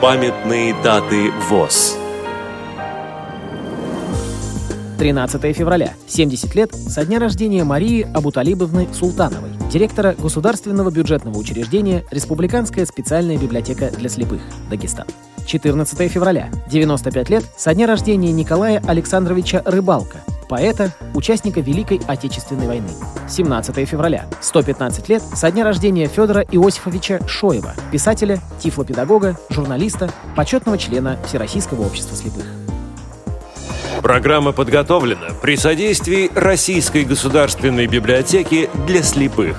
Памятные даты ВОЗ. 13 февраля. 70 лет со дня рождения Марии Абуталибовны Султановой, директора Государственного бюджетного учреждения Республиканская специальная библиотека для слепых, Дагестан. 14 февраля. 95 лет со дня рождения Николая Александровича Рыбалка, поэта, участника Великой Отечественной войны. 17 февраля. 115 лет со дня рождения Федора Иосифовича Шоева, писателя, тифлопедагога, журналиста, почетного члена Всероссийского общества слепых. Программа подготовлена при содействии Российской государственной библиотеки для слепых.